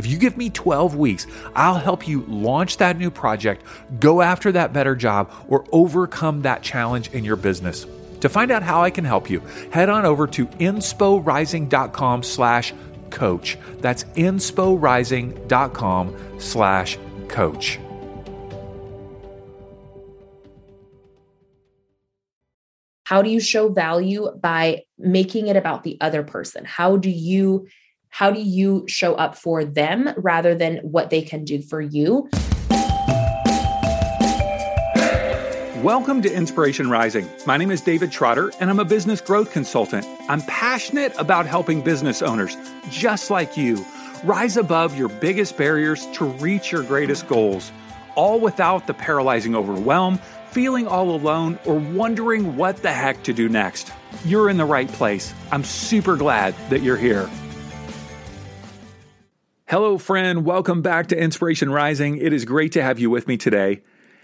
If you give me 12 weeks, I'll help you launch that new project, go after that better job, or overcome that challenge in your business. To find out how I can help you, head on over to insporising.com slash coach. That's insporising.com slash coach. How do you show value by making it about the other person? How do you how do you show up for them rather than what they can do for you? Welcome to Inspiration Rising. My name is David Trotter, and I'm a business growth consultant. I'm passionate about helping business owners, just like you, rise above your biggest barriers to reach your greatest goals, all without the paralyzing overwhelm, feeling all alone, or wondering what the heck to do next. You're in the right place. I'm super glad that you're here. Hello, friend. Welcome back to Inspiration Rising. It is great to have you with me today.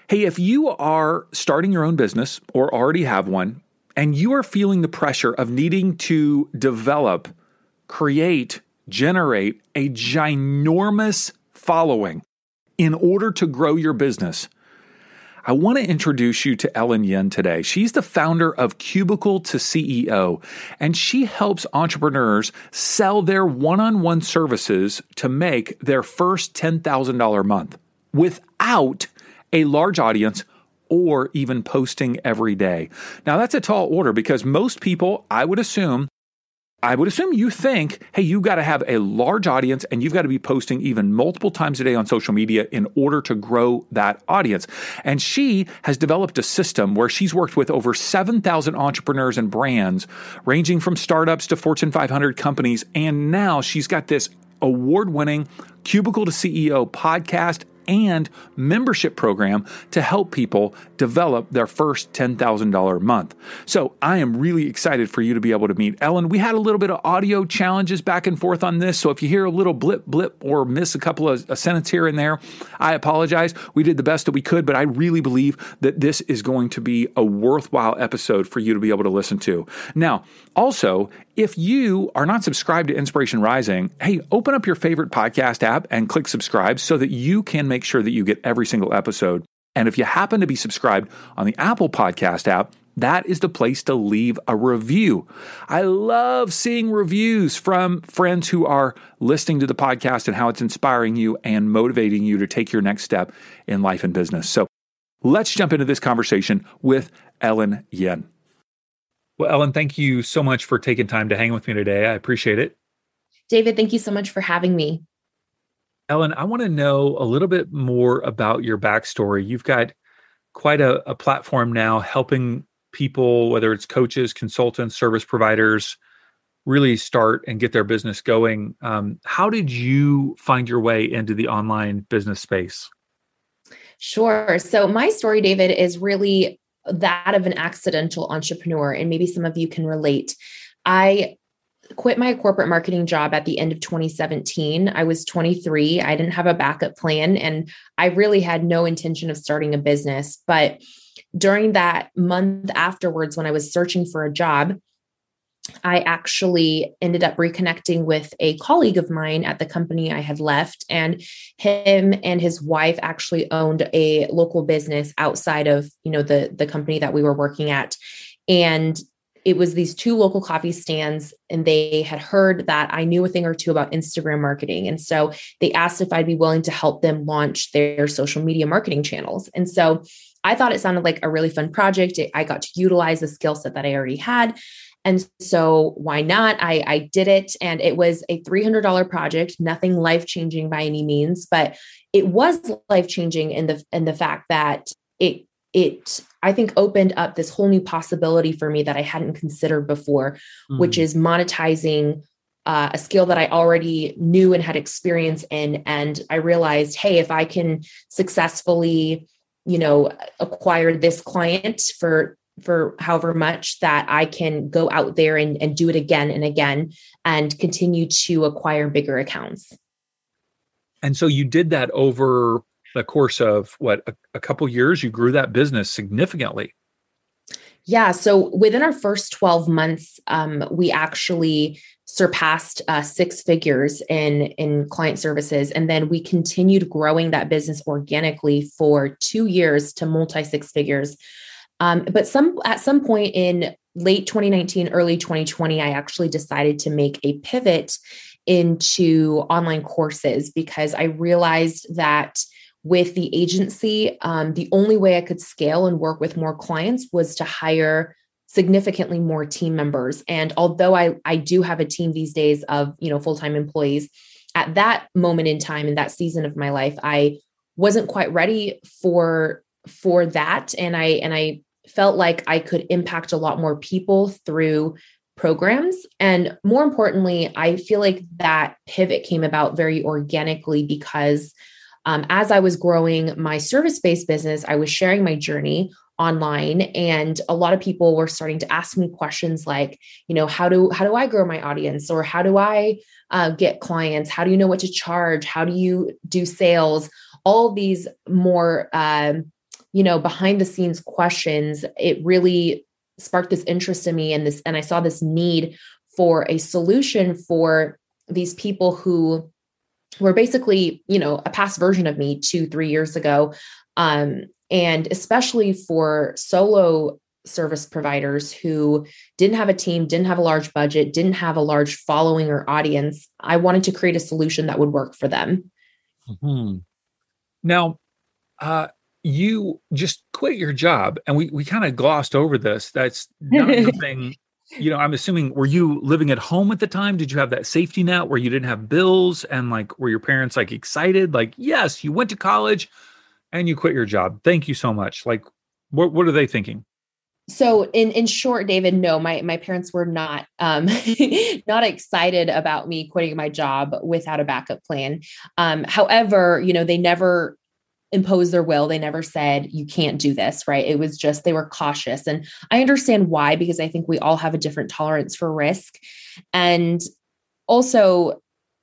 Hey, if you are starting your own business or already have one, and you are feeling the pressure of needing to develop, create, generate a ginormous following in order to grow your business, I want to introduce you to Ellen Yin today. She's the founder of Cubicle to CEO, and she helps entrepreneurs sell their one on one services to make their first $10,000 a month without a large audience or even posting every day. Now, that's a tall order because most people, I would assume, I would assume you think, hey, you've got to have a large audience and you've got to be posting even multiple times a day on social media in order to grow that audience. And she has developed a system where she's worked with over 7,000 entrepreneurs and brands, ranging from startups to Fortune 500 companies. And now she's got this award winning Cubicle to CEO podcast and membership program to help people develop their first $10,000 a month. So I am really excited for you to be able to meet Ellen. We had a little bit of audio challenges back and forth on this. So if you hear a little blip, blip, or miss a couple of a sentence here and there, I apologize. We did the best that we could, but I really believe that this is going to be a worthwhile episode for you to be able to listen to. Now, also, if you are not subscribed to Inspiration Rising, hey, open up your favorite podcast app and click subscribe so that you can make sure that you get every single episode. And if you happen to be subscribed on the Apple Podcast app, that is the place to leave a review. I love seeing reviews from friends who are listening to the podcast and how it's inspiring you and motivating you to take your next step in life and business. So let's jump into this conversation with Ellen Yin. Well, Ellen, thank you so much for taking time to hang with me today. I appreciate it. David, thank you so much for having me. Ellen, I want to know a little bit more about your backstory. You've got quite a, a platform now helping people, whether it's coaches, consultants, service providers, really start and get their business going. Um, how did you find your way into the online business space? Sure. So, my story, David, is really that of an accidental entrepreneur, and maybe some of you can relate. I quit my corporate marketing job at the end of 2017. I was 23. I didn't have a backup plan, and I really had no intention of starting a business. But during that month afterwards, when I was searching for a job, I actually ended up reconnecting with a colleague of mine at the company I had left. And him and his wife actually owned a local business outside of, you know, the, the company that we were working at. And it was these two local coffee stands and they had heard that I knew a thing or two about Instagram marketing. And so they asked if I'd be willing to help them launch their social media marketing channels. And so I thought it sounded like a really fun project. I got to utilize the skill set that I already had. And so why not? I, I did it and it was a $300 project, nothing life changing by any means, but it was life changing in the in the fact that it it I think opened up this whole new possibility for me that I hadn't considered before, mm-hmm. which is monetizing uh, a skill that I already knew and had experience in. And I realized, hey, if I can successfully you know, acquire this client for for however much that I can go out there and, and do it again and again and continue to acquire bigger accounts. And so you did that over the course of what a, a couple years you grew that business significantly. Yeah. So within our first 12 months, um, we actually surpassed uh, six figures in in client services and then we continued growing that business organically for two years to multi six figures um, but some at some point in late 2019 early 2020 i actually decided to make a pivot into online courses because i realized that with the agency um, the only way i could scale and work with more clients was to hire significantly more team members. And although I, I do have a team these days of, you know, full-time employees, at that moment in time in that season of my life, I wasn't quite ready for for that. And I and I felt like I could impact a lot more people through programs. And more importantly, I feel like that pivot came about very organically because um, as I was growing my service based business, I was sharing my journey online and a lot of people were starting to ask me questions like you know how do how do i grow my audience? or how do i uh, get clients? How do you know what to charge? How do you do sales? All these more um, you know behind the scenes questions it really sparked this interest in me and this and i saw this need for a solution for these people who were basically you know a past version of me two three years ago um, and especially for solo service providers who didn't have a team, didn't have a large budget, didn't have a large following or audience, I wanted to create a solution that would work for them. Mm-hmm. Now, uh, you just quit your job, and we we kind of glossed over this. That's not something. You know, I'm assuming were you living at home at the time? Did you have that safety net where you didn't have bills and like were your parents like excited? Like, yes, you went to college and you quit your job. Thank you so much. Like, what what are they thinking? So in in short, David, no, my my parents were not um not excited about me quitting my job without a backup plan. Um, however, you know, they never imposed their will. They never said you can't do this, right? It was just they were cautious. And I understand why, because I think we all have a different tolerance for risk. And also,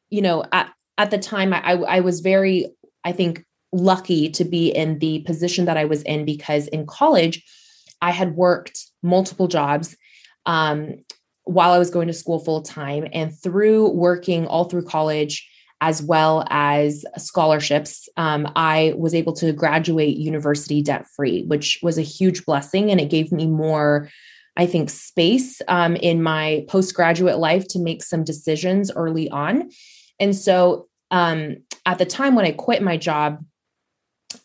you know, at, at the time I, I was very, I think, lucky to be in the position that I was in because in college, I had worked multiple jobs um, while I was going to school full time. And through working all through college, as well as scholarships, um, I was able to graduate university debt free, which was a huge blessing. And it gave me more, I think, space um, in my postgraduate life to make some decisions early on. And so um, at the time when I quit my job,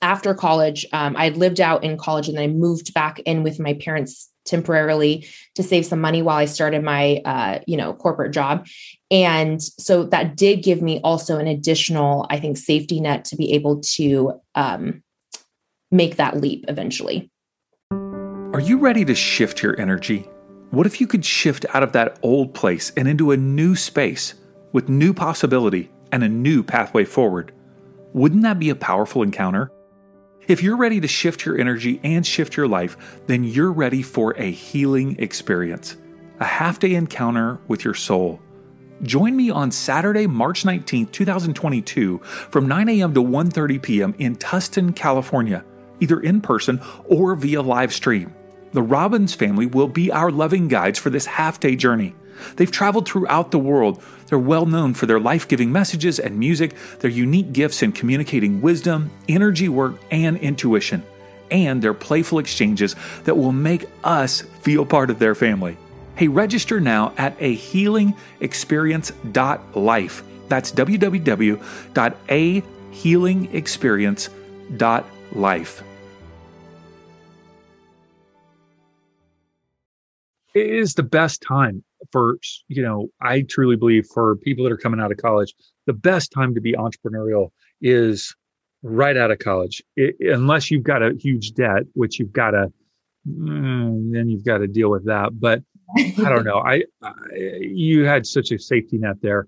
after college, um, I had lived out in college and then I moved back in with my parents temporarily to save some money while I started my, uh, you know, corporate job. And so that did give me also an additional, I think, safety net to be able to um, make that leap eventually. Are you ready to shift your energy? What if you could shift out of that old place and into a new space with new possibility and a new pathway forward? Wouldn't that be a powerful encounter? If you're ready to shift your energy and shift your life, then you're ready for a healing experience, a half day encounter with your soul. Join me on Saturday, March 19th, 2022 from 9 a.m. to 1:30 p.m. in Tustin, California, either in person or via live stream. The Robbins family will be our loving guides for this half-day journey. They've traveled throughout the world. They're well known for their life giving messages and music, their unique gifts in communicating wisdom, energy work, and intuition, and their playful exchanges that will make us feel part of their family. Hey, register now at a healingexperience.life. That's www.ahealingexperience.life. It is the best time for you know i truly believe for people that are coming out of college the best time to be entrepreneurial is right out of college. It, unless you've got a huge debt which you've got to mm, then you've got to deal with that. But i don't know I, I you had such a safety net there.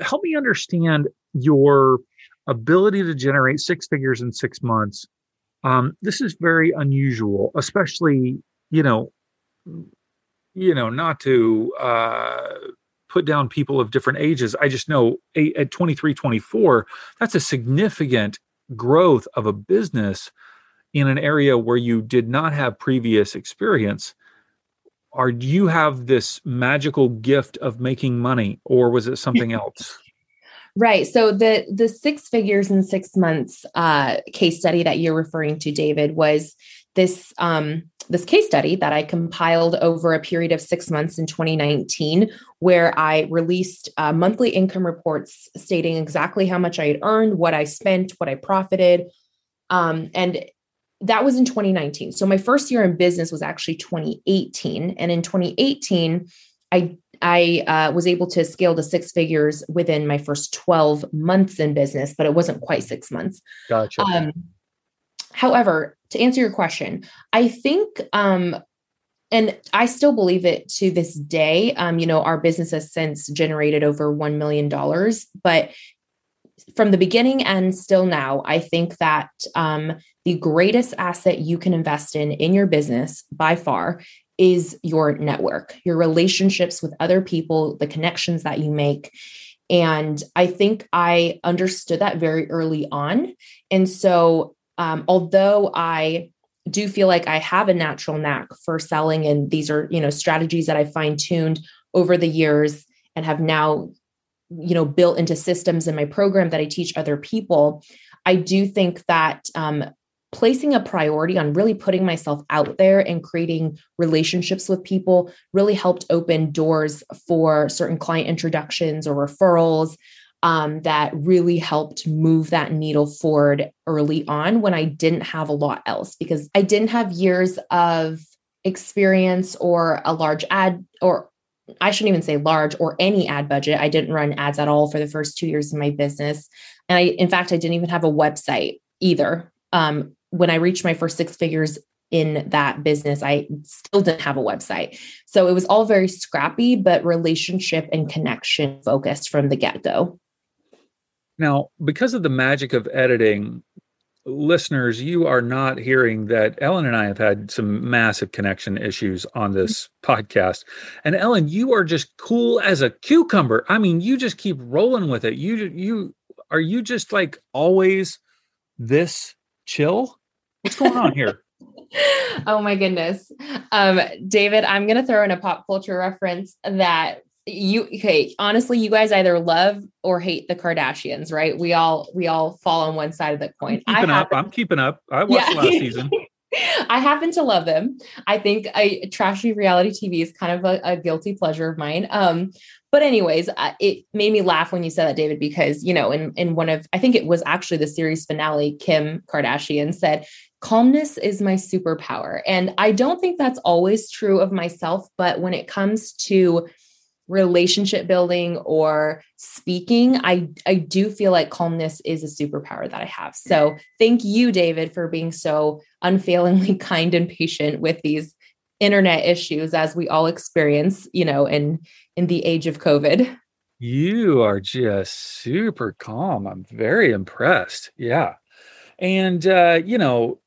Help me understand your ability to generate six figures in six months. Um, this is very unusual, especially, you know, you know, not to uh, put down people of different ages. I just know at 23, 24, that's a significant growth of a business in an area where you did not have previous experience are do you have this magical gift of making money or was it something else right so the the six figures in six months uh, case study that you're referring to david was this um, this case study that I compiled over a period of six months in 2019, where I released uh, monthly income reports stating exactly how much I had earned, what I spent, what I profited, um, and that was in 2019. So my first year in business was actually 2018, and in 2018, I I uh, was able to scale to six figures within my first 12 months in business, but it wasn't quite six months. Gotcha. Um, however, to answer your question, I think um, and I still believe it to this day. Um, you know, our business has since generated over $1 million, but from the beginning and still now, I think that um, the greatest asset you can invest in in your business by far is your network, your relationships with other people, the connections that you make. And I think I understood that very early on. And so, um, although I do feel like I have a natural knack for selling, and these are, you know, strategies that I fine tuned over the years and have now you know built into systems in my program that i teach other people i do think that um, placing a priority on really putting myself out there and creating relationships with people really helped open doors for certain client introductions or referrals um, that really helped move that needle forward early on when I didn't have a lot else because I didn't have years of experience or a large ad or I shouldn't even say large or any ad budget. I didn't run ads at all for the first two years of my business. And I, in fact, I didn't even have a website either. Um, when I reached my first six figures in that business, I still didn't have a website. So it was all very scrappy, but relationship and connection focused from the get go. Now, because of the magic of editing, listeners, you are not hearing that Ellen and I have had some massive connection issues on this podcast. And Ellen, you are just cool as a cucumber. I mean, you just keep rolling with it. You you are you just like always this chill? What's going on here? oh my goodness. Um, David, I'm going to throw in a pop culture reference that you okay honestly you guys either love or hate the kardashians right? We all we all fall on one side of the coin. I'm keeping I happen, up i'm keeping up. I watched yeah. last season. I happen to love them. I think a trashy reality tv is kind of a, a guilty pleasure of mine. Um but anyways uh, it made me laugh when you said that david because you know in in one of i think it was actually the series finale kim kardashian said calmness is my superpower. And i don't think that's always true of myself but when it comes to relationship building or speaking i i do feel like calmness is a superpower that i have. So thank you david for being so unfailingly kind and patient with these internet issues as we all experience you know in in the age of covid. You are just super calm. I'm very impressed. Yeah. And uh you know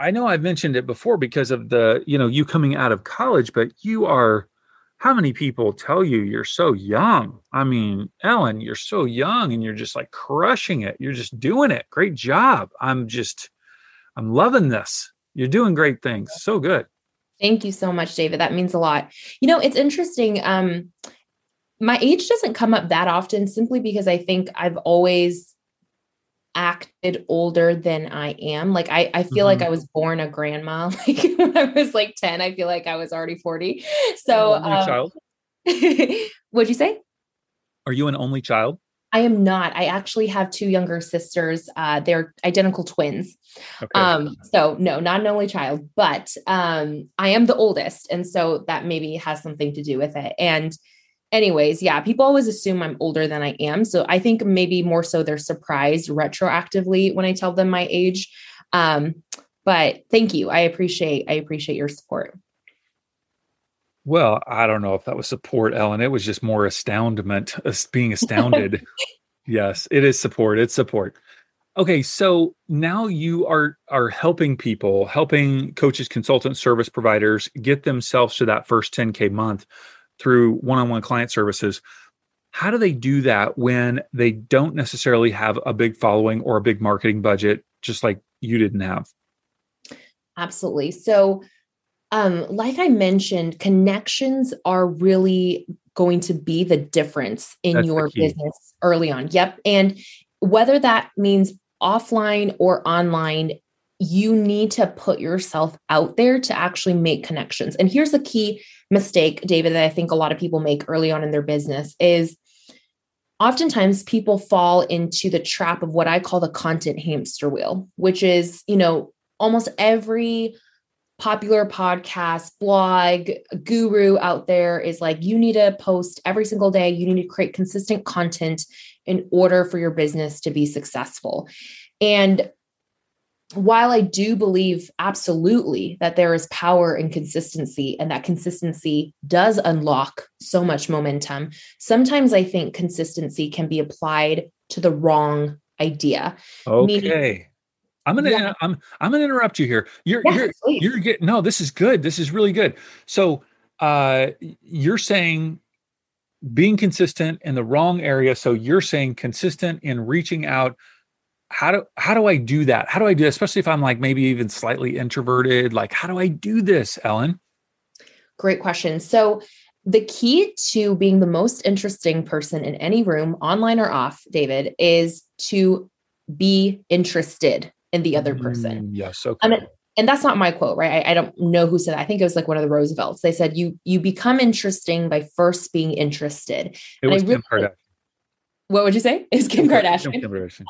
i know i've mentioned it before because of the you know you coming out of college but you are how many people tell you you're so young? I mean, Ellen, you're so young and you're just like crushing it. You're just doing it. Great job. I'm just, I'm loving this. You're doing great things. So good. Thank you so much, David. That means a lot. You know, it's interesting. Um, my age doesn't come up that often simply because I think I've always acted older than I am. Like I, I feel mm-hmm. like I was born a grandma. Like when I was like 10, I feel like I was already 40. So um, child. what'd you say? Are you an only child? I am not. I actually have two younger sisters. Uh, they're identical twins. Okay. Um, so no, not an only child, but um, I am the oldest. And so that maybe has something to do with it. And anyways, yeah, people always assume I'm older than I am. So I think maybe more so they're surprised retroactively when I tell them my age. Um, but thank you. I appreciate I appreciate your support. Well, I don't know if that was support, Ellen. It was just more astoundment, being astounded. yes, it is support. It's support. Okay, so now you are are helping people, helping coaches, consultants, service providers get themselves to that first 10k month through one-on-one client services. How do they do that when they don't necessarily have a big following or a big marketing budget just like you didn't have? Absolutely. So um like I mentioned, connections are really going to be the difference in That's your business early on. Yep. And whether that means offline or online, you need to put yourself out there to actually make connections. And here's a key mistake, David, that I think a lot of people make early on in their business is oftentimes people fall into the trap of what I call the content hamster wheel, which is, you know, almost every popular podcast, blog, guru out there is like, you need to post every single day. You need to create consistent content in order for your business to be successful. And while I do believe absolutely that there is power in consistency and that consistency does unlock so much momentum, sometimes I think consistency can be applied to the wrong idea. Okay. Meaning, I'm gonna yeah. I'm I'm gonna interrupt you here. You're yes, you're please. you're getting no, this is good. This is really good. So uh you're saying being consistent in the wrong area. So you're saying consistent in reaching out. How do how do I do that? How do I do, it? especially if I'm like maybe even slightly introverted? Like, how do I do this, Ellen? Great question. So the key to being the most interesting person in any room, online or off, David, is to be interested in the other person. Mm, yes. Okay. Mean, and that's not my quote, right? I, I, don't know who said that. I think it was like one of the Roosevelts. They said you you become interesting by first being interested. It and was I really, Kim Kardashian. What would you say? Is Kim, Kim Kardashian? Kim Kardashian.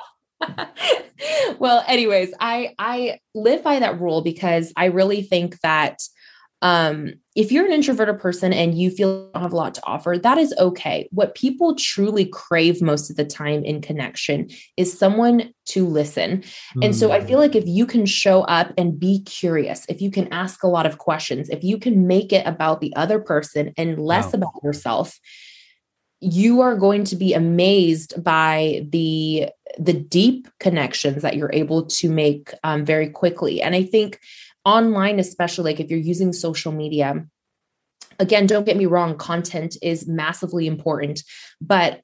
well, anyways, I I live by that rule because I really think that um, if you're an introverted person and you feel you don't have a lot to offer, that is okay. What people truly crave most of the time in connection is someone to listen. Mm. And so I feel like if you can show up and be curious, if you can ask a lot of questions, if you can make it about the other person and less wow. about yourself, you are going to be amazed by the the deep connections that you're able to make um, very quickly. And i think online, especially like if you're using social media, again, don't get me wrong, content is massively important, but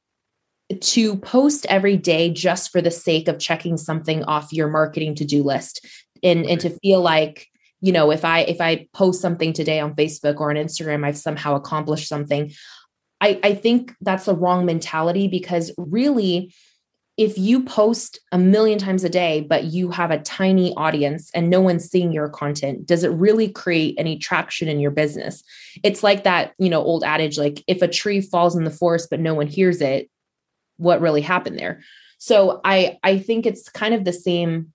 to post every day just for the sake of checking something off your marketing to-do list and, and to feel like you know if i if i post something today on facebook or on instagram i've somehow accomplished something i i think that's the wrong mentality because really if you post a million times a day, but you have a tiny audience and no one's seeing your content, does it really create any traction in your business? It's like that, you know, old adage like if a tree falls in the forest but no one hears it, what really happened there? So I I think it's kind of the same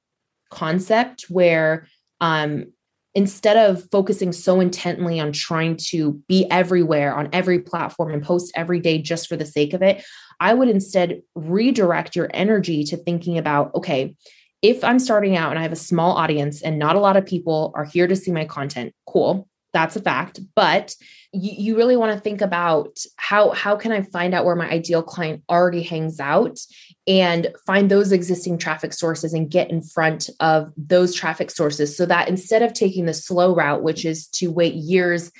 concept where um instead of focusing so intently on trying to be everywhere on every platform and post every day just for the sake of it, I would instead redirect your energy to thinking about, okay, if I'm starting out and I have a small audience and not a lot of people are here to see my content, cool. That's a fact. But you, you really want to think about how how can I find out where my ideal client already hangs out and find those existing traffic sources and get in front of those traffic sources so that instead of taking the slow route, which is to wait years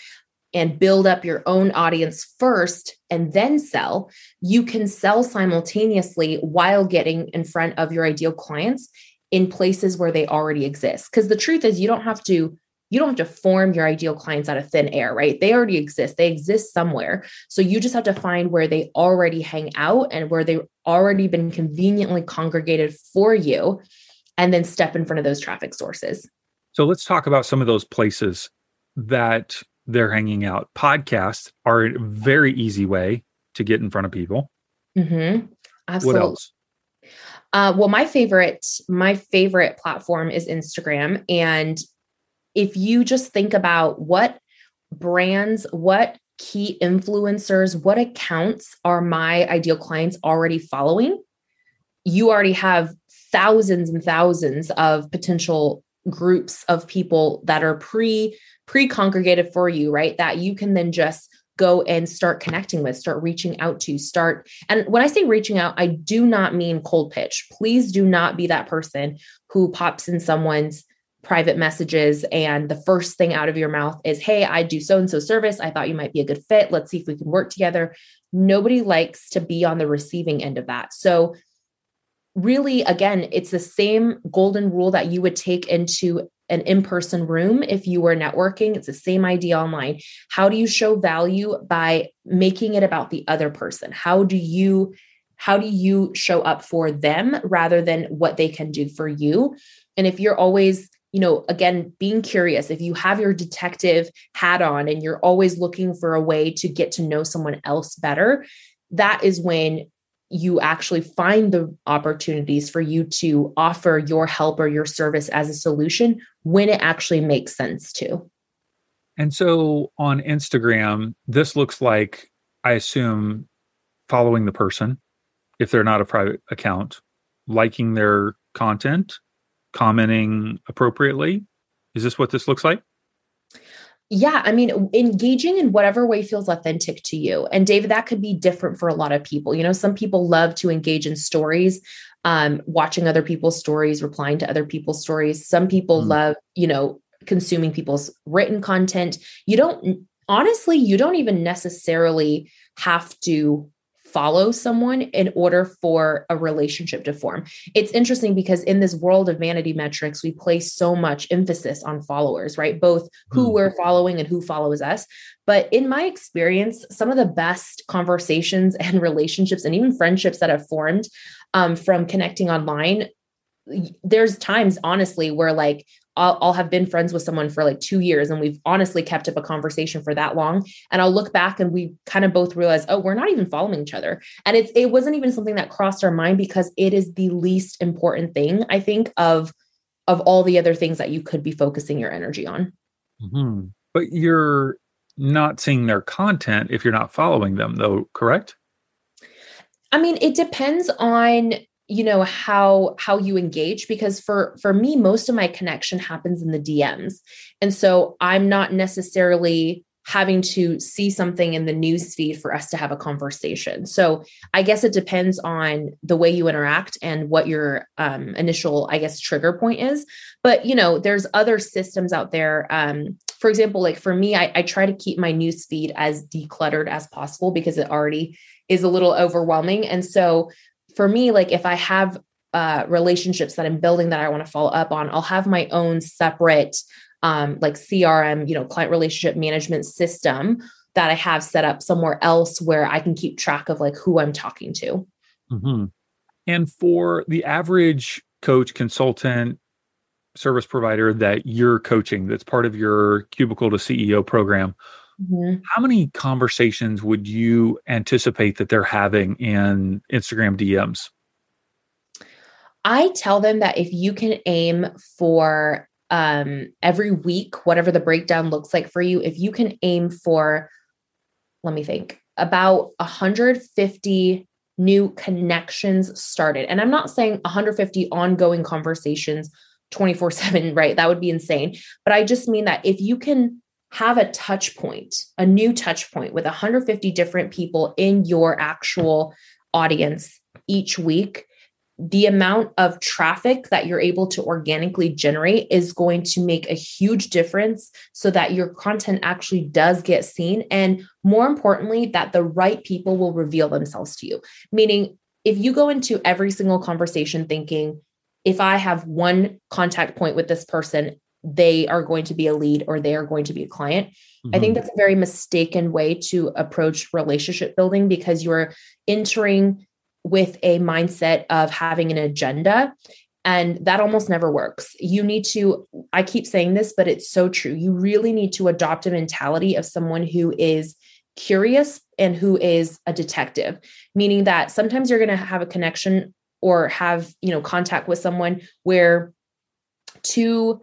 and build up your own audience first and then sell, you can sell simultaneously while getting in front of your ideal clients in places where they already exist. Because the truth is, you don't have to you don't have to form your ideal clients out of thin air, right? They already exist. They exist somewhere. So you just have to find where they already hang out and where they've already been conveniently congregated for you and then step in front of those traffic sources. So let's talk about some of those places that they're hanging out. Podcasts are a very easy way to get in front of people. Mm-hmm. Absolutely. What else? Uh, well, my favorite, my favorite platform is Instagram, and if you just think about what brands, what key influencers, what accounts are my ideal clients already following, you already have thousands and thousands of potential groups of people that are pre pre congregated for you, right? That you can then just go and start connecting with, start reaching out to, start. And when I say reaching out, I do not mean cold pitch. Please do not be that person who pops in someone's private messages and the first thing out of your mouth is, Hey, I do so and so service. I thought you might be a good fit. Let's see if we can work together. Nobody likes to be on the receiving end of that. So, really, again, it's the same golden rule that you would take into an in-person room if you were networking it's the same idea online how do you show value by making it about the other person how do you how do you show up for them rather than what they can do for you and if you're always you know again being curious if you have your detective hat on and you're always looking for a way to get to know someone else better that is when you actually find the opportunities for you to offer your help or your service as a solution when it actually makes sense to. And so on Instagram, this looks like, I assume, following the person if they're not a private account, liking their content, commenting appropriately. Is this what this looks like? yeah, I mean, engaging in whatever way feels authentic to you. And David, that could be different for a lot of people. You know, some people love to engage in stories, um, watching other people's stories, replying to other people's stories. Some people mm. love, you know, consuming people's written content. You don't, honestly, you don't even necessarily have to follow someone in order for a relationship to form. It's interesting because in this world of vanity metrics, we place so much emphasis on followers, right? Both who mm. we're following and who follows us. But in my experience, some of the best conversations and relationships and even friendships that have formed um, from connecting online there's times honestly where like I'll, I'll, have been friends with someone for like two years and we've honestly kept up a conversation for that long. And i'll look back and we kind of both realize oh we're not even following each other. And it, it wasn't even something that crossed our mind because it is the least important thing i think of of all the other things that you could be focusing your energy on. Mm-hmm. but you're not seeing their content if you're not following them though correct? I mean it depends on you know how how you engage because for for me most of my connection happens in the dms and so i'm not necessarily having to see something in the news feed for us to have a conversation. So i guess it depends on the way you interact and what your um, initial i guess trigger point is. But you know there's other systems out there um, for example like for me I, I try to keep my news feed as decluttered as possible because it already is a little overwhelming. And so for me, like if I have uh, relationships that I'm building that I want to follow up on, I'll have my own separate, um, like CRM, you know, client relationship management system that I have set up somewhere else where I can keep track of like who I'm talking to. Mm-hmm. And for the average coach, consultant, service provider that you're coaching, that's part of your cubicle to CEO program, Mm-hmm. How many conversations would you anticipate that they're having in Instagram DMs? I tell them that if you can aim for um, every week, whatever the breakdown looks like for you, if you can aim for, let me think, about 150 new connections started. And I'm not saying 150 ongoing conversations 24 7, right? That would be insane. But I just mean that if you can have a touch point, a new touch point with 150 different people in your actual audience each week, the amount of traffic that you're able to organically generate is going to make a huge difference so that your content actually does get seen. And more importantly, that the right people will reveal themselves to you. Meaning, if you go into every single conversation thinking, if I have one contact point with this person, they are going to be a lead or they are going to be a client. Mm-hmm. I think mm-hmm. that's a very mistaken way to approach relationship building because you're entering with a mindset of having an agenda and that almost never works. You need to, I keep saying this, but it's so true. You really need to adopt a mentality of someone who is curious and who is a detective, meaning that sometimes you're going to have a connection or have, you know, contact with someone where two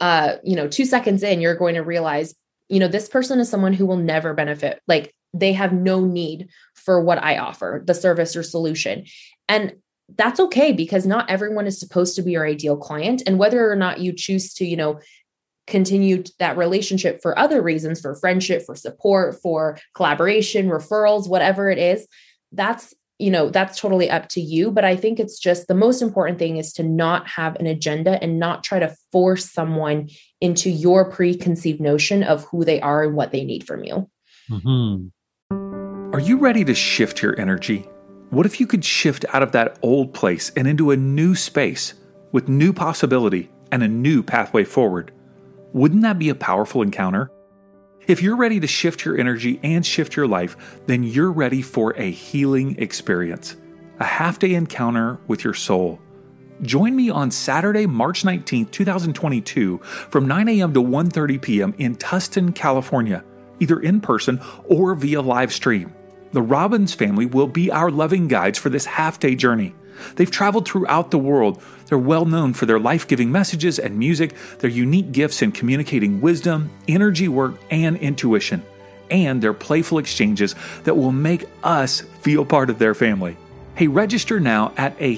uh, you know, two seconds in, you're going to realize, you know, this person is someone who will never benefit. Like they have no need for what I offer, the service or solution. And that's okay because not everyone is supposed to be your ideal client. And whether or not you choose to, you know, continue that relationship for other reasons for friendship for support for collaboration referrals whatever it is that's you know that's totally up to you but i think it's just the most important thing is to not have an agenda and not try to force someone into your preconceived notion of who they are and what they need from you. Mm-hmm. are you ready to shift your energy? What if you could shift out of that old place and into a new space with new possibility and a new pathway forward? Wouldn't that be a powerful encounter if you're ready to shift your energy and shift your life, then you're ready for a healing experience, a half day encounter with your soul. Join me on Saturday, March 19th, 2022 from 9 a.m. to 1:30 p.m. in Tustin, California, either in person or via live stream. The Robbins family will be our loving guides for this half-day journey. They've traveled throughout the world. They're well known for their life giving messages and music, their unique gifts in communicating wisdom, energy work, and intuition, and their playful exchanges that will make us feel part of their family. Hey, register now at a.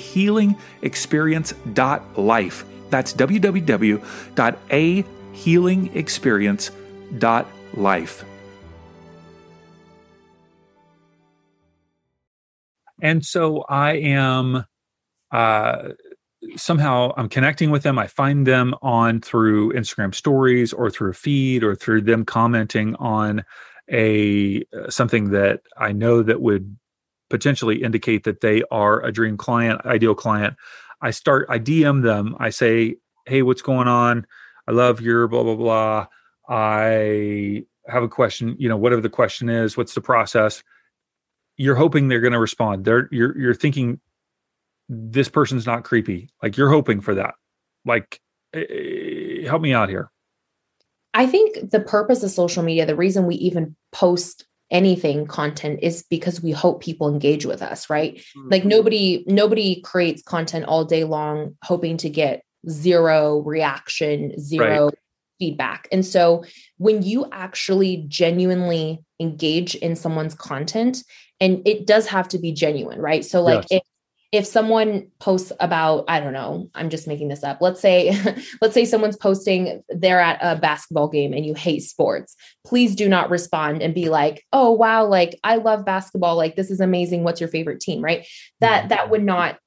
That's www.ahealingexperience.life. And so I am uh, somehow I'm connecting with them. I find them on through Instagram stories or through a feed or through them commenting on a uh, something that I know that would potentially indicate that they are a dream client, ideal client. I start, I DM them. I say, "Hey, what's going on? I love your blah blah blah. I have a question. You know, whatever the question is, what's the process?" You're hoping they're going to respond. They're you're you're thinking this person's not creepy. Like you're hoping for that. Like, uh, help me out here. I think the purpose of social media, the reason we even post anything content is because we hope people engage with us, right? Mm-hmm. Like nobody nobody creates content all day long hoping to get zero reaction, zero right. Feedback. And so when you actually genuinely engage in someone's content and it does have to be genuine, right? So like yes. if if someone posts about i don't know i'm just making this up let's say let's say someone's posting they're at a basketball game and you hate sports please do not respond and be like oh wow like i love basketball like this is amazing what's your favorite team right that mm-hmm. that would not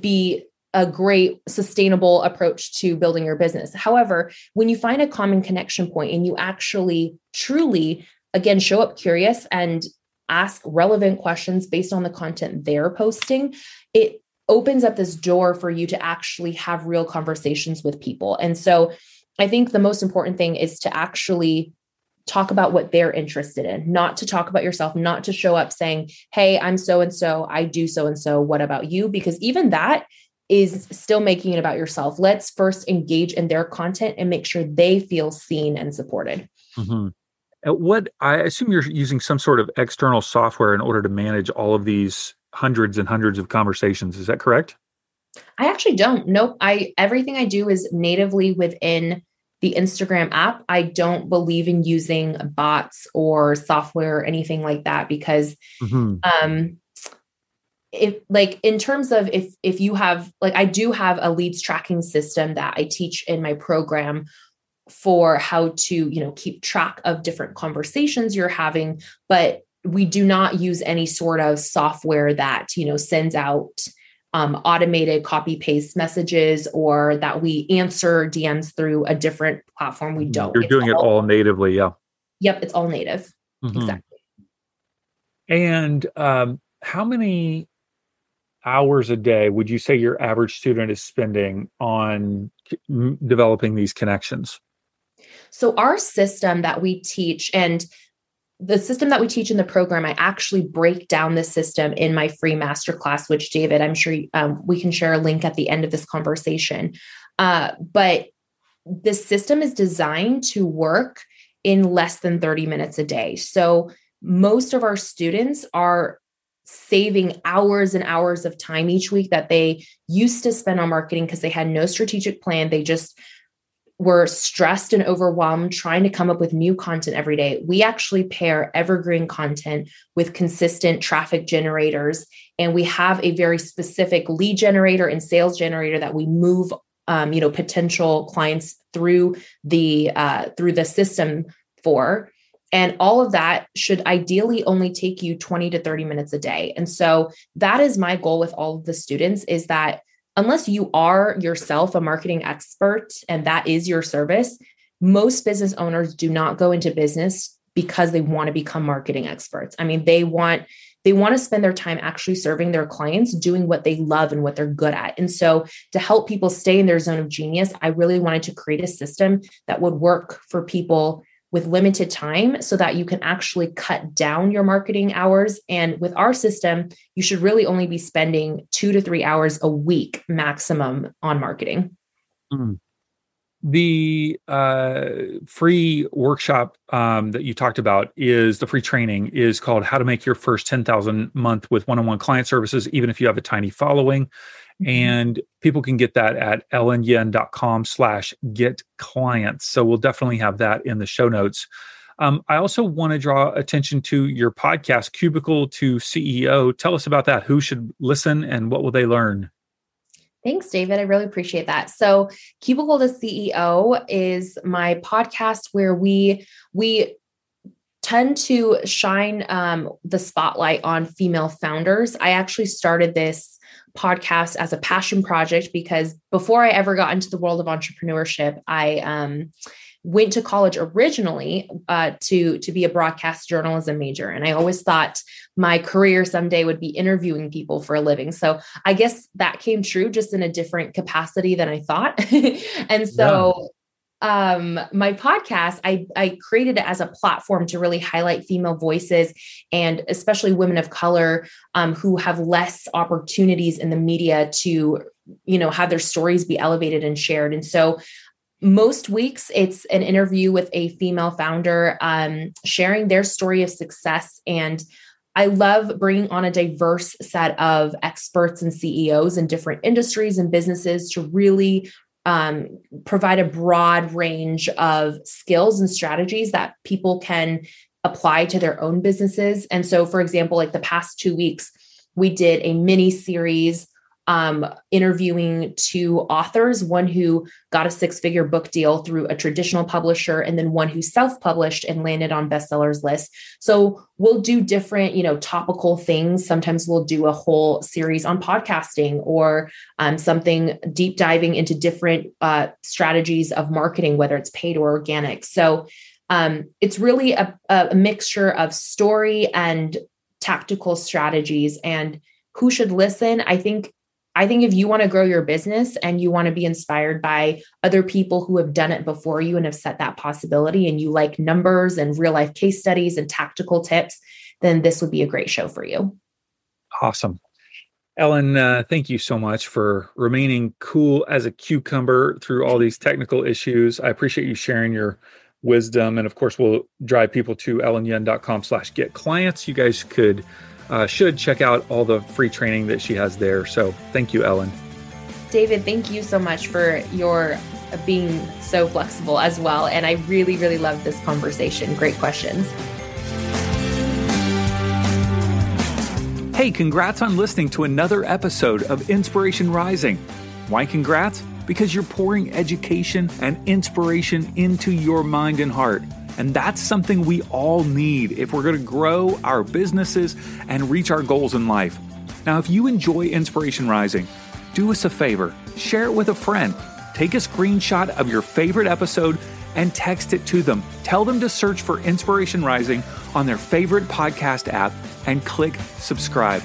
be a great sustainable approach to building your business however when you find a common connection point and you actually truly again show up curious and ask relevant questions based on the content they're posting, it opens up this door for you to actually have real conversations with people. And so I think the most important thing is to actually talk about what they're interested in, not to talk about yourself, not to show up saying, Hey, I'm so and so, I do so and so. What about you? Because even that is still making it about yourself. Let's first engage in their content and make sure they feel seen and supported. Mm-hmm what I assume you're using some sort of external software in order to manage all of these hundreds and hundreds of conversations. Is that correct? I actually don't. Nope. I everything I do is natively within the Instagram app. I don't believe in using bots or software or anything like that because mm-hmm. um if like in terms of if if you have like I do have a leads tracking system that I teach in my program for how to you know keep track of different conversations you're having but we do not use any sort of software that you know sends out um, automated copy paste messages or that we answer dms through a different platform. We mm-hmm. don't. You're it's doing all, it all natively yeah. Yep it's all native. Mm-hmm. exactly. And um, how many hours a day would you say your average student is spending on developing these connections so, our system that we teach, and the system that we teach in the program, I actually break down the system in my free masterclass, which David, I'm sure um, we can share a link at the end of this conversation. Uh, but the system is designed to work in less than 30 minutes a day. So, most of our students are saving hours and hours of time each week that they used to spend on marketing because they had no strategic plan. They just were stressed and overwhelmed trying to come up with new content every day, we actually pair evergreen content with consistent traffic generators. And we have a very specific lead generator and sales generator that we move um, you know potential clients through the uh, through the system for and all of that should ideally only take you 20 to 30 minutes a day and so that is my goal with all of the students is that unless you are yourself a marketing expert and that is your service most business owners do not go into business because they want to become marketing experts i mean they want they want to spend their time actually serving their clients, doing what they love and what they're good at. And so, to help people stay in their zone of genius, I really wanted to create a system that would work for people with limited time so that you can actually cut down your marketing hours. And with our system, you should really only be spending two to three hours a week maximum on marketing. Mm the uh, free workshop um, that you talked about is the free training is called how to make your first 10,000 month with one-on-one client services, even if you have a tiny following. Mm-hmm. And people can get that at ellenyin.com slash get clients. So we'll definitely have that in the show notes. Um, I also want to draw attention to your podcast, Cubicle to CEO. Tell us about that. Who should listen and what will they learn? Thanks, David. I really appreciate that. So, Cubicle to CEO is my podcast where we we tend to shine um, the spotlight on female founders. I actually started this podcast as a passion project because before I ever got into the world of entrepreneurship, I um, went to college originally uh, to to be a broadcast journalism major. And i always thought my career someday would be interviewing people for a living. So i guess that came true just in a different capacity than i thought. And so um my podcast i i created it as a platform to really highlight female voices and especially women of color um, who have less opportunities in the media to you know have their stories be elevated and shared. And so most weeks it's an interview with a female founder um, sharing their story of success. And i love bringing on a diverse set of experts and ceos in different industries and businesses to really um, provide a broad range of skills and strategies that people can apply to their own businesses. And so for example like the past two weeks we did a mini series um, interviewing two authors one who got a six figure book deal through a traditional publisher and then one who self published and landed on bestsellers list so we'll do different you know topical things. Sometimes we'll do a whole series on podcasting or um, something deep diving into different uh, strategies of marketing whether it's paid or organic. So um, it's really a, a mixture of story and tactical strategies and who should listen. I think I think if you want to grow your business and you want to be inspired by other people who have done it before you and have set that possibility, and you like numbers and real life case studies and tactical tips, then this would be a great show for you. Awesome. Ellen, uh, thank you so much for remaining cool as a cucumber through all these technical issues. I appreciate you sharing your wisdom. And of course, we'll drive people to ellenyin.com slash get clients. You guys could uh, should check out all the free training that she has there. So thank you, Ellen. David, thank you so much for your uh, being so flexible as well. And I really, really loved this conversation. Great questions. Hey, congrats on listening to another episode of Inspiration Rising. Why congrats? Because you're pouring education and inspiration into your mind and heart. And that's something we all need if we're going to grow our businesses and reach our goals in life. Now, if you enjoy Inspiration Rising, do us a favor share it with a friend. Take a screenshot of your favorite episode and text it to them. Tell them to search for Inspiration Rising on their favorite podcast app and click subscribe.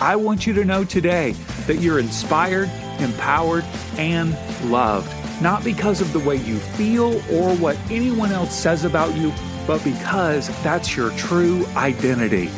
I want you to know today that you're inspired, empowered, and loved not because of the way you feel or what anyone else says about you, but because that's your true identity.